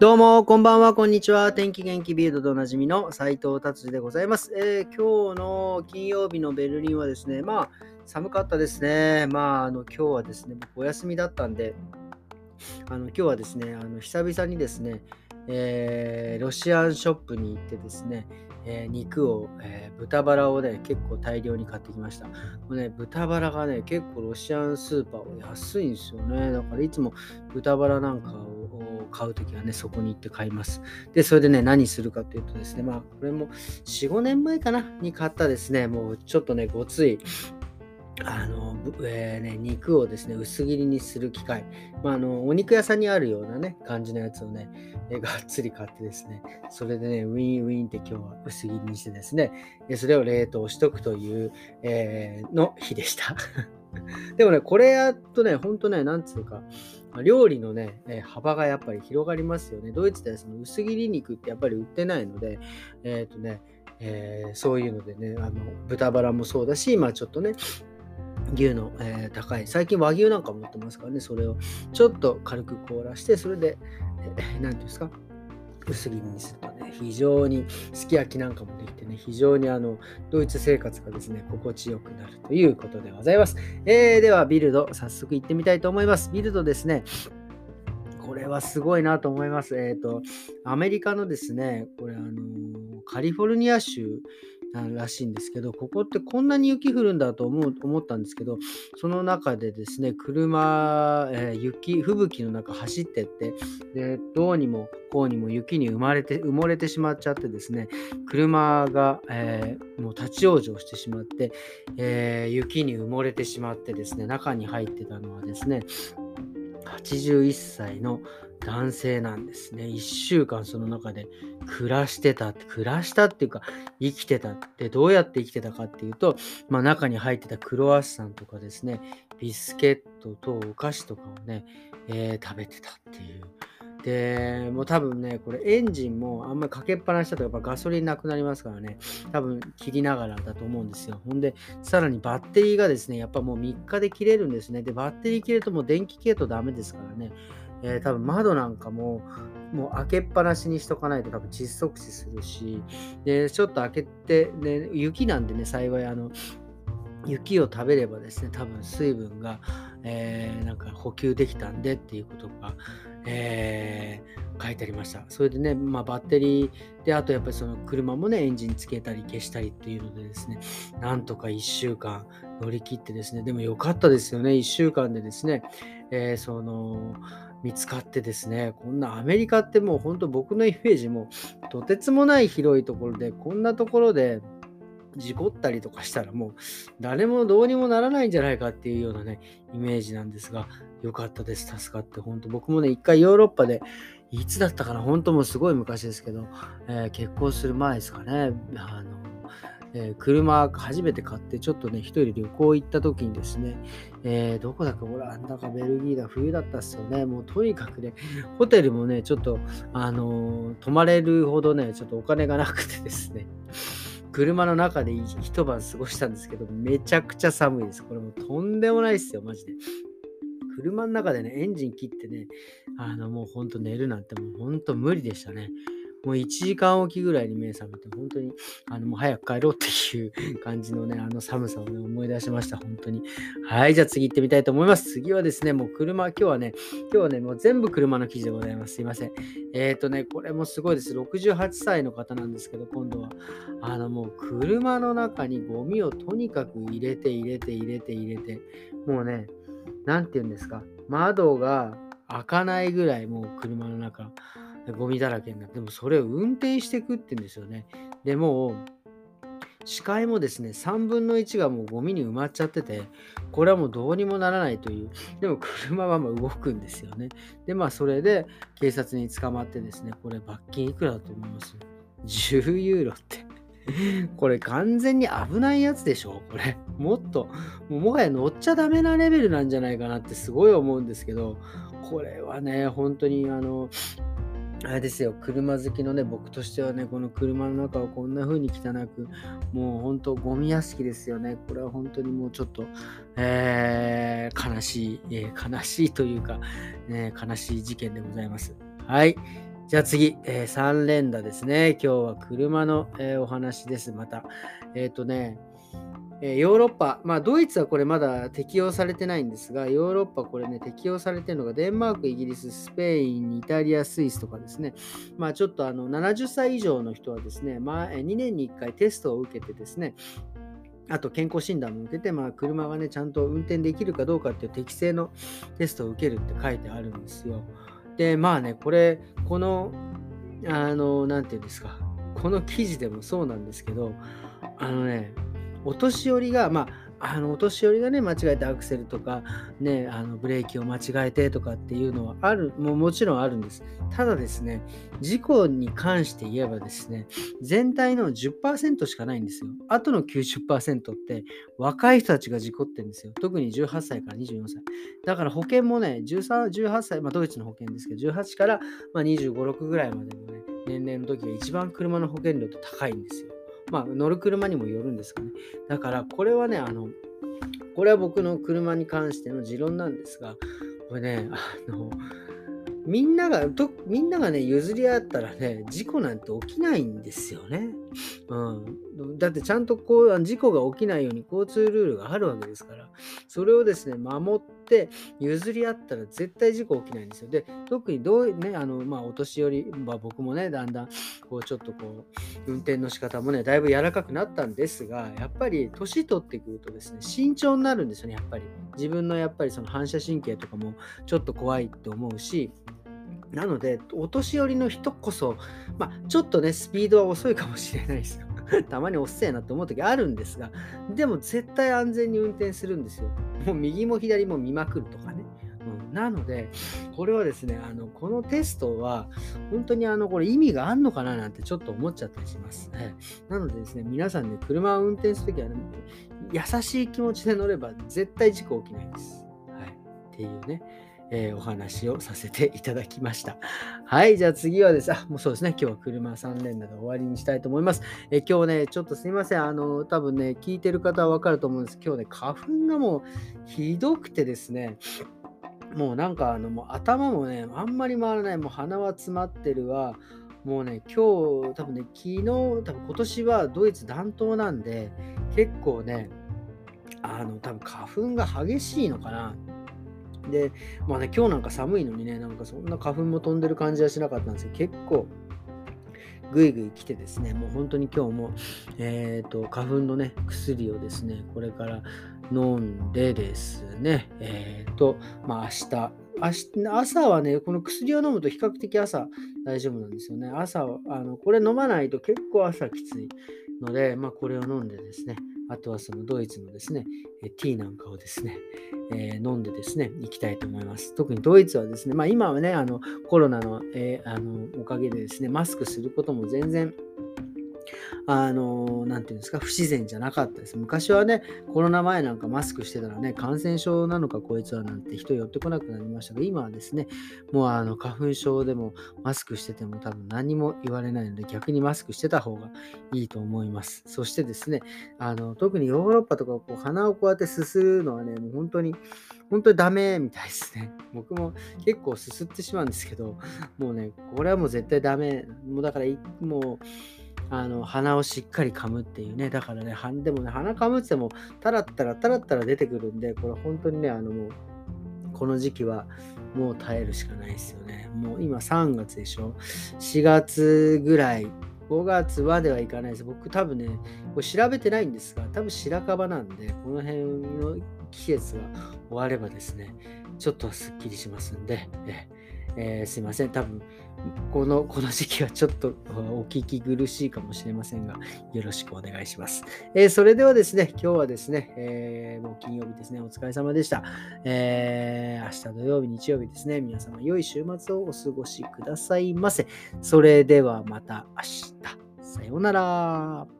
どうも、こんばんは、こんにちは。天気元気ビルドでおなじみの斉藤達治でございます、えー、今日の金曜日のベルリンはですね、まあ、寒かったですね。まあ、あの、今日はですね、僕お休みだったんで、あの、今日はですね、あの久々にですね、えー、ロシアンショップに行ってですね、えー、肉を、えー、豚バラをね、結構大量に買ってきました。これね、豚バラがね、結構ロシアンスーパーは安いんですよね。だからいつも豚バラなんかを買うときはね、そこに行って買います。で、それでね、何するかというとですね、まあ、これも4、5年前かなに買ったですね、もうちょっとね、ごつい、あの、えー、ね、肉をですね、薄切りにする機械。まあ、あの、お肉屋さんにあるようなね、感じのやつをね、え、がっつり買ってですね、それでね、ウィンウィンって今日は薄切りにしてですね、それを冷凍しとくという、えー、の日でした。でもね、これやっとね、ほんとね、なんつうか、料理のね、え幅がやっぱり広がりますよね。ドイツではその薄切り肉ってやっぱり売ってないので、えっ、ー、とね、えー、そういうのでね、あの豚バラもそうだし、まあちょっとね、牛の、えー、高い、最近和牛なんか持ってますからね、それをちょっと軽く凍らして、それで、えー、て言うんですか、薄切りにするとね、非常にすき焼きなんかもできてね、非常にあの、ドイツ生活がですね、心地よくなるということでございます。えー、では、ビルド、早速行ってみたいと思います。ビルドですね、これはすごいなと思います。えっ、ー、と、アメリカのですね、これあのカリフォルニア州らしいんですけど、ここってこんなに雪降るんだと思う思ったんですけど、その中でですね、車、えー、雪、吹雪の中走ってって、で、どうにもこうにも雪に埋まれて、埋もれてしまっちゃってですね、車が、えー、もう立ち往生してしまって、えー、雪に埋もれてしまってですね、中に入ってたのはですね、81歳の男性なんですね。1週間その中で暮らしてた、暮らしたっていうか、生きてたってどうやって生きてたかっていうと、まあ、中に入ってたクロワッサンとかですね、ビスケットとお菓子とかをね、えー、食べてたっていう。で、もう多分ね、これエンジンもあんまりかけっぱなしだとやっぱガソリンなくなりますからね、多分切りながらだと思うんですよ。ほんで、さらにバッテリーがですね、やっぱもう3日で切れるんですね。で、バッテリー切れるともう電気系統ダメですからね。えー、多分窓なんかももう開けっぱなしにしとかないと多分窒息死するし、で、ちょっと開けて、ね、雪なんでね、幸いあの、雪を食べればですね、多分水分が、えー、なんか補給できたんでっていうことが、えー、書いてありました。それでね、まあ、バッテリーで、あとやっぱりその車もね、エンジンつけたり消したりっていうのでですね、なんとか1週間乗り切ってですね、でも良かったですよね、1週間でですね、えー、その、見つかってですね、こんなアメリカってもう本当僕のイメージもとてつもない広いところで、こんなところで事故ったりとかしたらもう誰もどうにもならないんじゃないかっていうようなね、イメージなんですが、よかったです。助かって、本当僕もね、一回ヨーロッパで、いつだったかな、本当もすごい昔ですけど、えー、結婚する前ですかね、あの、えー、車初めて買ってちょっとね、一人旅行行った時にですね、えー、どこだかオランダかベルギーだ、冬だったっすよね。もうとにかくね、ホテルもね、ちょっと、あのー、泊まれるほどね、ちょっとお金がなくてですね、車の中で一晩過ごしたんですけど、めちゃくちゃ寒いです。これもとんでもないっすよ、マジで。車の中でね、エンジン切ってね、あの、もうほんと寝るなんてもうほんと無理でしたね。もう1時間おきぐらいに目覚めて、本当に、あの、もう早く帰ろうっていう感じのね、あの寒さをね、思い出しました、本当に。はい、じゃあ次行ってみたいと思います。次はですね、もう車、今日はね、今日はね、もう全部車の記事でございます。すいません。えっ、ー、とね、これもすごいです。68歳の方なんですけど、今度は、あの、もう車の中にゴミをとにかく入れて、入れて、入れて、入れて、もうね、なんて言うんですか、窓が開かないぐらいもう車の中、ゴミだらけになって、でもそれを運転していくって言うんですよね。でも視界もですね、3分の1がもうゴミに埋まっちゃってて、これはもうどうにもならないという、でも車はま動くんですよね。で、まあそれで警察に捕まってですね、これ罰金いくらだと思います ?10 ユーロってこれ完全に危ないやつでしょ？これ。もっと、ももはや乗っちゃダメなレベルなんじゃないかなってすごい思うんですけど、これはね、本当にあの、あれですよ、車好きのね、僕としてはね、この車の中をこんな風に汚く、もう本当、ゴミ屋敷ですよね。これは本当にもうちょっと、えー、悲しい、えー、悲しいというか、ね、悲しい事件でございます。はい。じゃあ次、えー、3連打ですね。今日は車の、え、お話です。また。えっ、ー、とね、えヨーロッパ、まあ、ドイツはこれまだ適用されてないんですが、ヨーロッパこれね、適用されてるのがデンマーク、イギリス、スペイン、イタリア、スイスとかですね、まあ、ちょっとあの70歳以上の人はですね、まあ、2年に1回テストを受けてですね、あと健康診断も受けて、まあ、車がね、ちゃんと運転できるかどうかっていう適正のテストを受けるって書いてあるんですよ。で、まあね、これ、この、あの、なんていうんですか、この記事でもそうなんですけど、あのね、お年寄りが、まあ、あのお年寄りがね間違えてアクセルとか、ね、あのブレーキを間違えてとかっていうのはあるももちろんあるんです。ただですね事故に関して言えばですね全体の10%しかないんですよ。あとの90%って若い人たちが事故ってるんですよ。特に18歳から24歳。だから保険もね13 18歳、まあ、ドイツの保険ですけど18から、まあ、25、6ぐらいまでのね年齢の時が一番車の保険料って高いんですよ。まあ、乗る車にもよるんですかね。だから、これはね、あの、これは僕の車に関しての持論なんですが、これね、あの、みんなが、とみんながね、譲り合ったらね、事故なんて起きないんですよね。うん。だってちゃんとこう、事故が起きないように交通ルールがあるわけですから、それをですね、守って譲り合ったら絶対事故起きないんですよ。で、特にどうね、あの、まあ、お年寄り、まあ、僕もね、だんだん、こう、ちょっとこう、運転の仕方もね、だいぶ柔らかくなったんですが、やっぱり年取ってくるとですね、慎重になるんですよね、やっぱり。自分のやっぱりその反射神経とかもちょっと怖いって思うし、なので、お年寄りの人こそ、まあ、ちょっとね、スピードは遅いかもしれないですよ。たまにおっせえなって思う時あるんですが、でも絶対安全に運転するんですよ。もう右も左も見まくるとかね。うん、なので、これはですね、あのこのテストは、本当にあのこれ意味があるのかななんてちょっと思っちゃったりします。はい、なのでですね、皆さんね、車を運転するときは、ね、優しい気持ちで乗れば絶対事故起きないです。はい、っていうね。えー、お話をさせていただきました。はい、じゃあ次はです。ね、あ、もうそうですね、今日は車3連打で終わりにしたいと思います。え、今日ね、ちょっとすみません、あの、多分ね、聞いてる方はわかると思うんです。今日ね、花粉がもうひどくてですね、もうなんかあの、もう頭もね、あんまり回らない、もう鼻は詰まってるわ、もうね、今日、多分ね、昨日、多分今年はドイツ暖冬なんで、結構ね、あの、多分花粉が激しいのかな。で、まあね、今日なんか寒いのにね、なんかそんな花粉も飛んでる感じはしなかったんですけど、結構、ぐいぐい来てですね、もう本当に今日も、えっ、ー、と、花粉のね、薬をですね、これから飲んでですね、えっ、ー、と、まあ明日、朝はね、この薬を飲むと比較的朝大丈夫なんですよね。朝、あのこれ飲まないと結構朝きついので、まあ、これを飲んでですね、あとはそのドイツのですね、ティーなんかをですね、えー、飲んでですね、行きたいと思います。特にドイツはですね、まあ今はね、あのコロナの,、えー、あのおかげでですね、マスクすることも全然あの、なていうんですか、不自然じゃなかったです。昔はね、コロナ前なんかマスクしてたらね、感染症なのかこいつはなんて人寄ってこなくなりましたが、今はですね、もうあの花粉症でもマスクしてても多分何も言われないので、逆にマスクしてた方がいいと思います。そしてですね、あの特にヨーロッパとかこう鼻をこうやってすするのはね、もう本当に本当にダメみたいですね。僕も結構すすってしまうんですけど、もうね、これはもう絶対ダメ。もうだから、もう、あの鼻をしっかり噛むっていうね、だからね、でもね、鼻噛むっても、たらったらたらったら出てくるんで、これ本当にね、あのもう、この時期はもう耐えるしかないですよね。もう今3月でしょ？4月ぐらい、5月はではいかないです。僕多分ね、これ調べてないんですが、多分白樺なんで、この辺の季節が終わればですね、ちょっとすっきりしますんで、ええー、すいません。多分、この、この時期はちょっとお聞き苦しいかもしれませんが、よろしくお願いします。えー、それではですね、今日はですね、えー、もう金曜日ですね、お疲れ様でした。えー明日土曜日、日曜日ですね、皆様良い週末をお過ごしくださいませ。それではまた明日。さようなら。